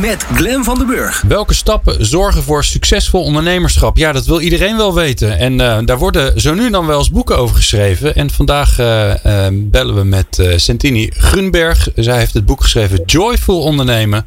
Met Glen van den Burg. Welke stappen zorgen voor succesvol ondernemerschap? Ja, dat wil iedereen wel weten. En uh, daar worden zo nu dan wel eens boeken over geschreven. En vandaag uh, uh, bellen we met Santini Grunberg. Zij heeft het boek geschreven Joyful Ondernemen.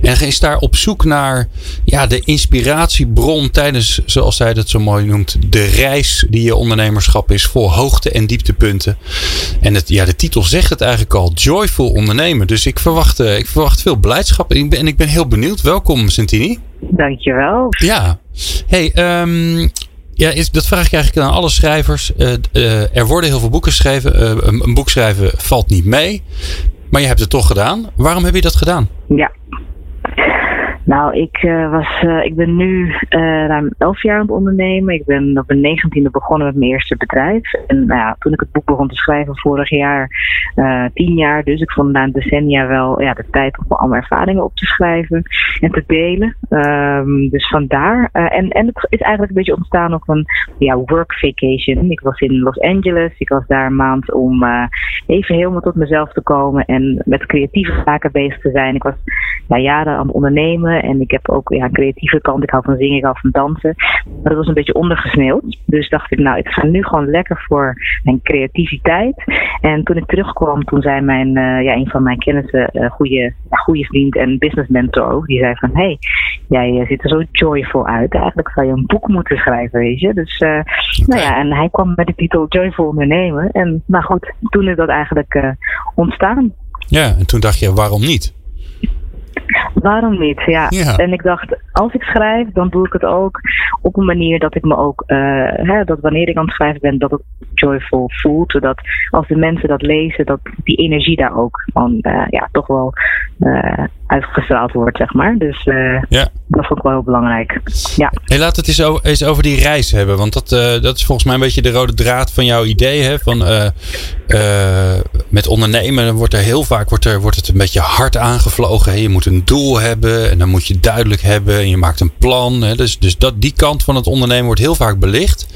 En is daar op zoek naar ja, de inspiratiebron tijdens, zoals zij dat zo mooi noemt, de reis die je ondernemerschap is voor hoogte- en dieptepunten. En het, ja, de titel zegt het eigenlijk al, Joyful Ondernemen. Dus ik verwacht, ik verwacht veel blijdschap. En ik ben, en ik ben heel benieuwd. Welkom, Santini. Dankjewel. Ja. Hey, um, ja, is, dat vraag ik eigenlijk aan alle schrijvers. Uh, uh, er worden heel veel boeken geschreven. Uh, een, een, boek schrijven valt niet mee. Maar je hebt het toch gedaan. Waarom heb je dat gedaan? Ja. Nou, ik, uh, was, uh, ik ben nu uh, ruim elf jaar aan het ondernemen. Ik ben op mijn negentiende begonnen met mijn eerste bedrijf. En nou ja, toen ik het boek begon te schrijven vorig jaar, tien jaar. Dus ik vond na een decennia wel ja, de tijd om al mijn ervaringen op te schrijven en te delen. Um, dus vandaar. en, en het is eigenlijk een beetje ontstaan op een ja, work vacation. Ik was in Los Angeles. Ik was daar een maand om even helemaal tot mezelf te komen en met creatieve zaken bezig te zijn. Ik was ja, jaren aan het ondernemen. En ik heb ook ja, een creatieve kant. Ik hou van zingen, ik hou van dansen. Maar dat was een beetje ondergesneeuwd. Dus dacht ik, nou, ik ga nu gewoon lekker voor mijn creativiteit. En toen ik terugkwam, toen zei mijn, uh, ja, een van mijn kennissen, uh, goede, ja, goede vriend en business mentor ook. Die zei van, hé, hey, jij ziet er zo joyful uit. Eigenlijk zou je een boek moeten schrijven, weet je. Dus, uh, nou ja, en hij kwam met de titel Joyful Ondernemen. En nou goed, toen is dat eigenlijk ontstaan. Ja, en toen dacht je, waarom niet? Waarom niet? Ja. ja. En ik dacht, als ik schrijf, dan doe ik het ook op een manier dat ik me ook, uh, hè, dat wanneer ik aan het schrijven ben, dat het joyful voelt. Zodat als de mensen dat lezen, dat die energie daar ook van, uh, ja, toch wel uh, uitgestraald wordt, zeg maar. Dus ja. dat vond ik wel heel belangrijk. Ja. Hey, laat het eens over, eens over die reis hebben, want dat, dat is volgens mij een beetje de rode draad van jouw idee, hè? Van, met ondernemen wordt er heel vaak wordt er, wordt het een beetje hard aangevlogen. Hè? Je moet een doel hebben en dan moet je duidelijk hebben en je maakt een plan. Hè? Dus, dus dat, die kant van het ondernemen wordt heel vaak belicht.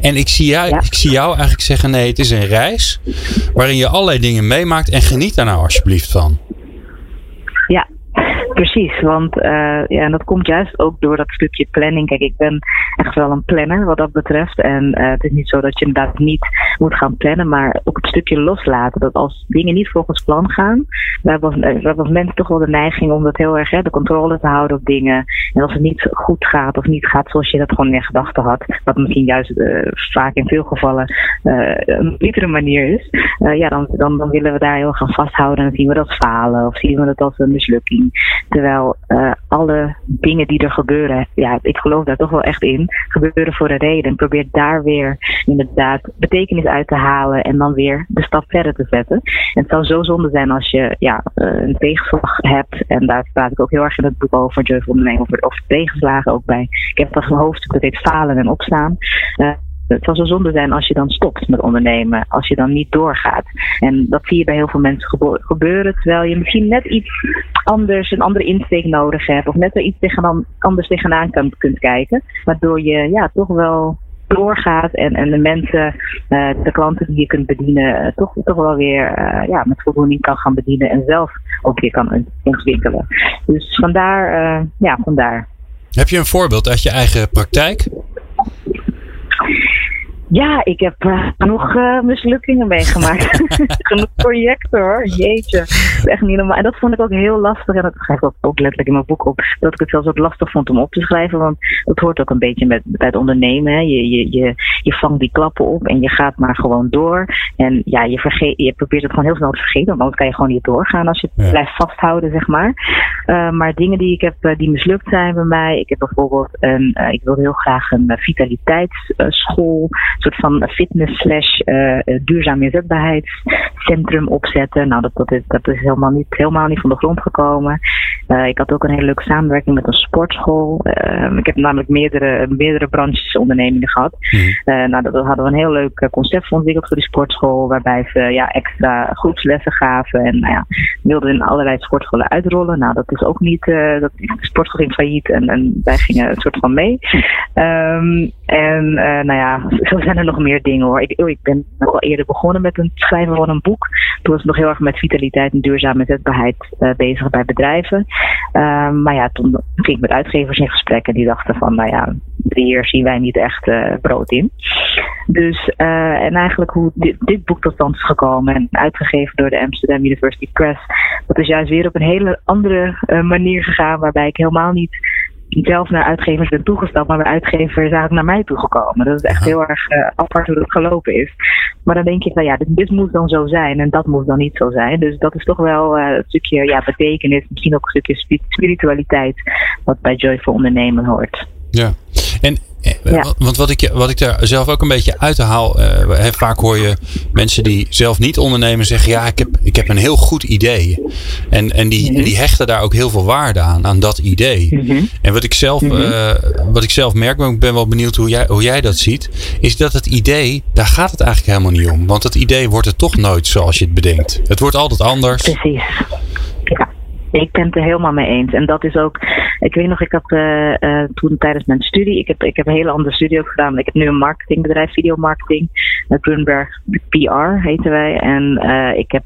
En ik zie, jou, ja. ik zie jou eigenlijk zeggen: nee, het is een reis waarin je allerlei dingen meemaakt en geniet daar nou alsjeblieft van. Ja, Precies, want uh, ja, en dat komt juist ook door dat stukje planning. Kijk, ik ben echt wel een planner wat dat betreft. En uh, het is niet zo dat je inderdaad niet moet gaan plannen, maar ook stukje loslaten. Dat als dingen niet volgens plan gaan, hebben als, we hebben als mensen toch wel de neiging om dat heel erg hè, de controle te houden op dingen. En als het niet goed gaat of niet gaat zoals je dat gewoon in gedachten had, wat misschien juist uh, vaak in veel gevallen een betere manier is, ja, dan, dan, dan willen we daar heel gaan vasthouden en dan zien we dat falen of zien we dat als een mislukking. Terwijl alle dingen die er gebeuren, ja, ik geloof daar toch wel echt in, gebeuren voor een reden. En probeer daar weer inderdaad betekenis uit te halen en dan weer de stap verder te zetten. En het zou zo zonde zijn als je ja, uh, een tegenslag hebt. En daar praat ik ook heel erg in het boek over, Joyful Ondernemen, over, tegenslagen ook bij. Ik heb dat een hoofdstuk dat heet Falen en Opstaan. Uh, het zou zo zonde zijn als je dan stopt met ondernemen, als je dan niet doorgaat. En dat zie je bij heel veel mensen gebeuren, terwijl je misschien net iets anders, een andere insteek nodig hebt, of net er iets tegenaan, anders tegenaan kunt kijken, waardoor je ja, toch wel doorgaat en, en de mensen, uh, de klanten die je kunt bedienen, uh, toch, toch wel weer uh, ja, met voldoening kan gaan bedienen en zelf ook weer kan ontwikkelen. Dus vandaar, ja, vandaar. Heb je een voorbeeld uit je eigen praktijk? Ja, ik heb uh, genoeg uh, mislukkingen meegemaakt. genoeg projecten hoor. Jeetje. Echt niet normaal. En dat vond ik ook heel lastig. En dat schrijf ik ook, letterlijk in mijn boek op. Dat ik het zelfs ook lastig vond om op te schrijven. Want dat hoort ook een beetje met, bij het ondernemen. Hè. Je, je, je, je vangt die klappen op en je gaat maar gewoon door. En ja, je, vergeet, je probeert het gewoon heel snel te vergeten. Want anders kan je gewoon niet doorgaan als je het ja. blijft vasthouden, zeg maar. Uh, maar dingen die ik heb, die mislukt zijn bij mij. Ik heb bijvoorbeeld een, ik wilde heel graag een vitaliteitsschool soort van fitness slash uh, duurzaam inzetbaarheidscentrum opzetten. Nou, dat, dat, is, dat is helemaal niet, helemaal niet van de grond gekomen. Uh, ik had ook een hele leuke samenwerking met een sportschool. Uh, ik heb namelijk meerdere, meerdere branches ondernemingen gehad. Mm. nou, dat hadden we een heel leuk concept ontwikkeld voor die sportschool. Waarbij ze ja, extra groepslessen gaven. En nou ja, wilden in allerlei sportscholen uitrollen. Nou, dat is ook niet. dat, de sportschool ging failliet en, en wij gingen een soort van mee. Um, en nou ja, zo zijn er nog meer dingen hoor. Ik, oh, ik ben nog al eerder begonnen met het schrijven van een boek. Toen was ik nog heel erg met vitaliteit en duurzame zetbaarheid bezig bij bedrijven. Ehm, maar ja, toen ging ik met uitgevers in gesprek en die dachten van, nou ja, hier zien wij niet echt uh, brood in. Dus, uh, en eigenlijk hoe dit, dit, boek tot stand is gekomen en uitgegeven door de Amsterdam University Press, dat is juist weer op een hele andere uh, manier gegaan, waarbij ik helemaal niet zelf naar uitgevers ben toegestapt, maar bij uitgevers is eigenlijk naar mij toegekomen. Dat is echt heel erg uh, apart hoe dat gelopen is. Maar dan denk ik, nou ja, dit, dit, moet dan zo zijn en dat moet dan niet zo zijn. Dus dat is toch wel uh, een stukje ja, betekenis, misschien ook een stukje spiritualiteit, wat bij Joy voor ondernemen hoort. Ja, en ja. Want wat ik, wat ik daar zelf ook een beetje uithaal. Uh, vaak hoor je mensen die zelf niet ondernemen zeggen: Ja, ik heb, ik heb een heel goed idee. En, en die, mm-hmm. die hechten daar ook heel veel waarde aan, aan dat idee. Mm-hmm. En wat ik, zelf, mm-hmm. uh, wat ik zelf merk, maar ik ben wel benieuwd hoe jij, hoe jij dat ziet. Is dat het idee, daar gaat het eigenlijk helemaal niet om. Want het idee wordt het toch nooit zoals je het bedenkt. Het wordt altijd anders. Precies. Ja. Ik ben het er helemaal mee eens. En dat is ook. Ik weet nog, ik had uh, toen tijdens mijn studie. Ik heb, ik heb een hele andere studie gedaan. Ik heb nu een marketingbedrijf, videomarketing. Met Grunberg PR heten wij. En uh, ik heb.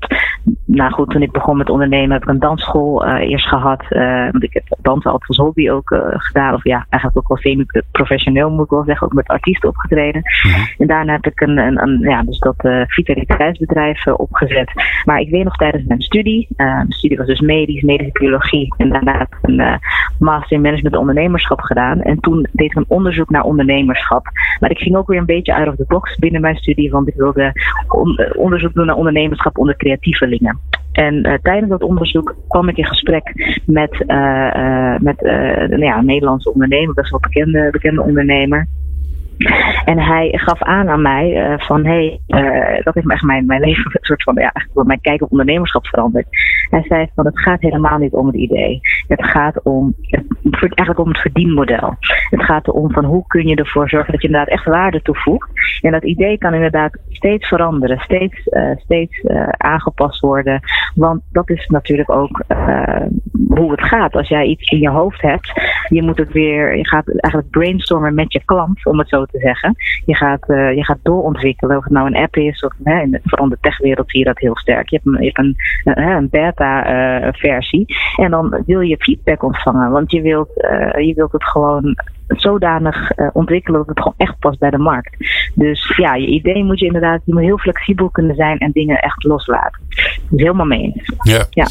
Nou goed, toen ik begon met ondernemen heb ik een dansschool eerst gehad. want ik heb dansen altijd als hobby ook gedaan. Of ja, eigenlijk ook wel semi-professioneel moet ik wel zeggen. Ook met artiesten opgetreden. -hmm. En daarna heb ik een, een, een ja, dus dat vitaliteitsbedrijf opgezet. Maar ik weet nog tijdens mijn studie. mijn studie was dus medisch medische biologie en daarna een uh, master in management ondernemerschap gedaan. En toen deed ik een onderzoek naar ondernemerschap. Maar ik ging ook weer een beetje out of the box binnen mijn studie, want ik wilde on onderzoek doen naar ondernemerschap onder creatievelingen. En uh, tijdens dat onderzoek kwam ik in gesprek met, met ja, een Nederlandse ondernemer, best wel bekende, bekende ondernemer. En hij gaf aan aan mij uh, van hé, hey, uh, dat heeft echt mijn, mijn leven een soort van ja, mijn kijk op ondernemerschap veranderd. Hij zei van het gaat helemaal niet om het idee. Het gaat om het, eigenlijk om het verdienmodel. Het gaat erom van hoe kun je ervoor zorgen dat je inderdaad echt waarde toevoegt. En dat idee kan inderdaad steeds veranderen, steeds, uh, steeds aangepast worden. Want dat is natuurlijk ook hoe het gaat. Als jij iets in je hoofd hebt, je moet het weer, je gaat eigenlijk brainstormen met je klant, om het zo te zeggen. Je gaat, uh, je gaat doorontwikkelen, of het nou een app is, of hè, in, vooral in de techwereld zie je dat heel sterk. Je hebt een, je hebt een, een, een beta-versie uh, en dan wil je feedback ontvangen, want je wilt, uh, je wilt het gewoon zodanig uh, ontwikkelen dat het gewoon echt past bij de markt. Dus ja, je idee moet je inderdaad, je moet heel flexibel kunnen zijn en dingen echt loslaten. Dus helemaal mee eens. Ja. ja.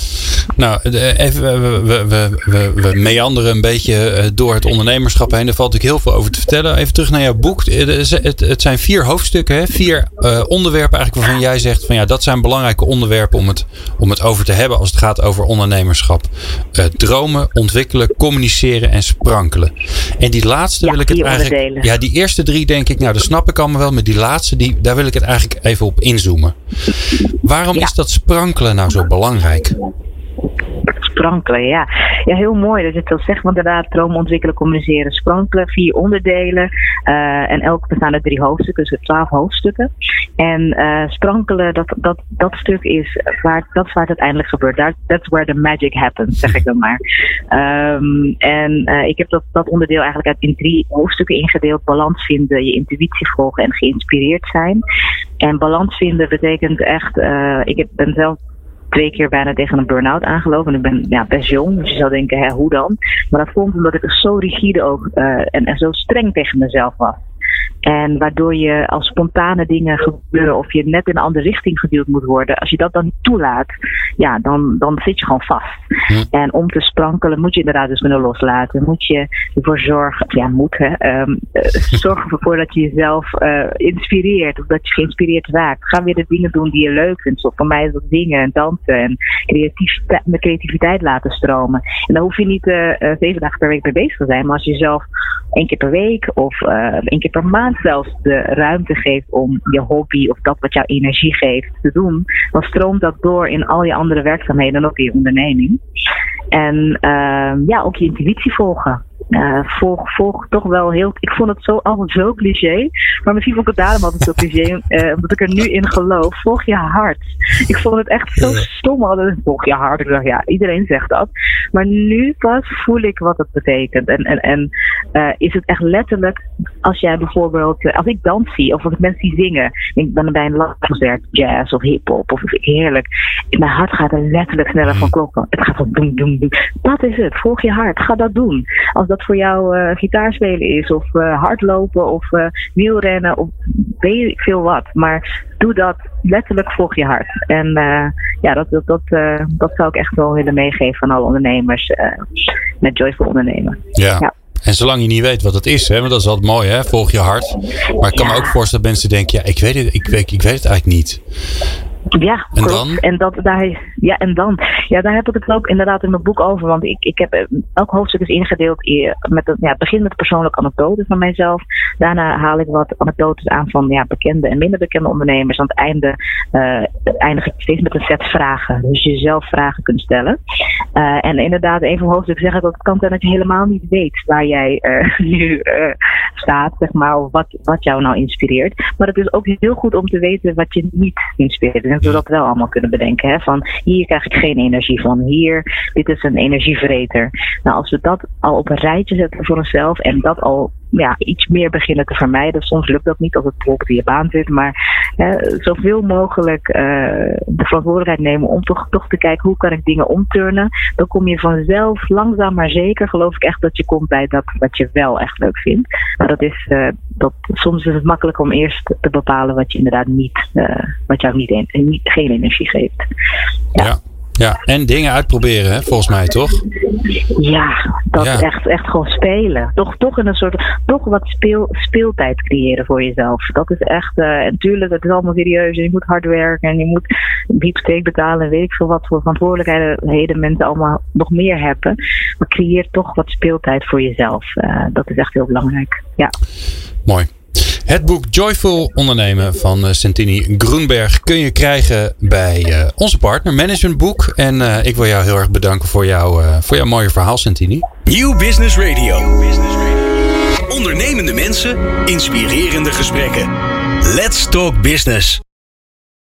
Nou, even, we, we, we, we, meanderen een beetje door het ondernemerschap heen. Daar valt natuurlijk heel veel over te vertellen. Even terug naar jouw boek. Het, het zijn vier hoofdstukken, hè? vier uh, onderwerpen eigenlijk waarvan jij zegt van ja, dat zijn belangrijke onderwerpen om het, om het over te hebben als het gaat over ondernemerschap. Uh, dromen, ontwikkelen, communiceren en sprankelen. En die laatste ja, wil ik het eigenlijk. Ja, die eerste drie denk ik, nou, dat snap ik allemaal wel. Maar die laatste, die, daar wil ik het eigenlijk even op inzoomen. Waarom ja. is dat sprankelen nou zo belangrijk? Sprankelen, ja. Ja, heel mooi dat je het zegt. Want inderdaad, dromen ontwikkelen, communiceren, sprankelen. Vier onderdelen. Uh, en elk bestaan uit drie hoofdstukken, dus twaalf hoofdstukken. En uh, sprankelen, dat, dat, dat stuk is waar, dat waar het uiteindelijk gebeurt. That, that's where the magic happens, zeg ik dan maar. Um, en uh, ik heb dat, dat onderdeel eigenlijk uit in drie hoofdstukken ingedeeld. Balans vinden, je intuïtie volgen en geïnspireerd zijn. En balans vinden betekent echt, ik ben zelf twee keer bijna tegen een burn-out aangelopen. En ik ben ja, best jong, dus je zou denken, hè, hoe dan? Maar dat komt omdat ik zo rigide ook uh, en, en zo streng tegen mezelf was. En waardoor je als spontane dingen gebeuren of je net in een andere richting geduwd moet worden. Als je dat dan niet toelaat, ja, dan, dan zit je gewoon vast. En om te sprankelen moet je inderdaad dus kunnen loslaten. Moet je ervoor zorgen, ja, moet hè, um, zorg ervoor dat je jezelf uh, inspireert of dat je geïnspireerd raakt. Ga weer de dingen doen die je leuk vindt. Zoals voor mij is dat zingen en dansen en creativiteit, mijn creativiteit laten stromen. En dan hoef je niet uh, zeven dagen per week mee bezig te zijn, maar als je zelf één keer per week of één keer per maand zelfs de ruimte geeft om je hobby of dat wat jouw energie geeft te doen, dan stroomt dat door in al je andere werkzaamheden en ook in je onderneming. En uh, ja, ook je intuïtie volgen. Uh, volg, volg toch wel heel. Ik vond het zo allemaal zo cliché. Maar misschien vond ik het daarom altijd zo cliché. Uh, omdat ik er nu in geloof. Volg je hart. Ik vond het echt zo stom. Altijd, volg je hart. Ik dacht, ja, iedereen zegt dat. Maar nu pas voel ik wat het betekent. En, en, en uh, is het echt letterlijk. Als jij bijvoorbeeld. Als ik dans zie. Of als ik mensen zie zingen. Ik ben bij een concert. Jazz of hip-hop. Of heerlijk. Mijn hart gaat er letterlijk sneller van kloppen. Het gaat van doen, doen, doen. Dat is het. Volg je hart. Ga dat doen. Als dat voor jou uh, gitaarspelen is, of uh, hardlopen, of uh, wielrennen, of weet ik veel wat. Maar doe dat letterlijk volg je hart. En ja, dat, dat, dat, dat zou ik echt wel willen meegeven aan alle ondernemers met Joyful ondernemen. Ja. ja. En zolang je niet weet wat het is, hè, want dat is altijd mooi, hè? volg je hart. Maar ik kan me ook voorstellen dat mensen denken, ja, ik weet het, ik weet, ik weet het eigenlijk niet. Ja, en dan? En, dat, daar, ja, en dan? Ja, daar heb ik het ook inderdaad in mijn boek over. Want ik, ik heb elk hoofdstuk is ingedeeld met een, ja, het begint met persoonlijke anekdotes van mijzelf. Daarna haal ik wat anekdotes aan van ja, bekende en minder bekende ondernemers. Aan het einde uh, eindig ik steeds met een set vragen. Dus je zelf vragen kunt stellen. Uh, en inderdaad, een van hoofdstukken zeggen dat het kan zijn dat je helemaal niet weet waar jij uh, nu staat, zeg maar, of wat, wat jou nou inspireert. Maar het is ook heel goed om te weten wat je niet inspireert. Zodat we dat wel allemaal kunnen bedenken. Hè? Van hier krijg ik geen energie van. Hier, dit is een energievreter. Nou, als we dat al op een rijtje zetten voor onszelf en dat al ja, iets meer beginnen te vermijden. Soms lukt dat niet als het bijvoorbeeld in je baan zit. Maar zoveel mogelijk uh, de verantwoordelijkheid nemen om toch, toch te kijken hoe kan ik dingen omturnen. Dan kom je vanzelf langzaam maar zeker, geloof ik echt, dat je komt bij dat wat je wel echt leuk vindt. Maar dat is, uh, dat, soms is het makkelijk om eerst te bepalen wat je inderdaad niet, uh, wat jou niet, niet, geen energie geeft. ja. Ja, en dingen uitproberen, hè, volgens mij, toch? Ja, dat ja. echt, echt gewoon spelen. Toch, toch in een soort, toch wat speel, speeltijd creëren voor jezelf. Dat is echt, uh, en tuurlijk, het is allemaal serieus. En je moet hard werken en je moet hypotheek betalen en weet ik veel wat voor verantwoordelijkheden mensen allemaal nog meer hebben. Maar creëer toch wat speeltijd voor jezelf. Uh, dat is echt heel belangrijk. Ja. Mooi. Het boek Joyful Ondernemen van uh, Santini Groenberg kun je krijgen bij uh, onze partner Management Boek. En uh, ik wil jou heel erg bedanken voor, jou, voor jouw mooie verhaal, Santini. New Business Radio. Ondernemende mensen, inspirerende gesprekken. Let's talk business.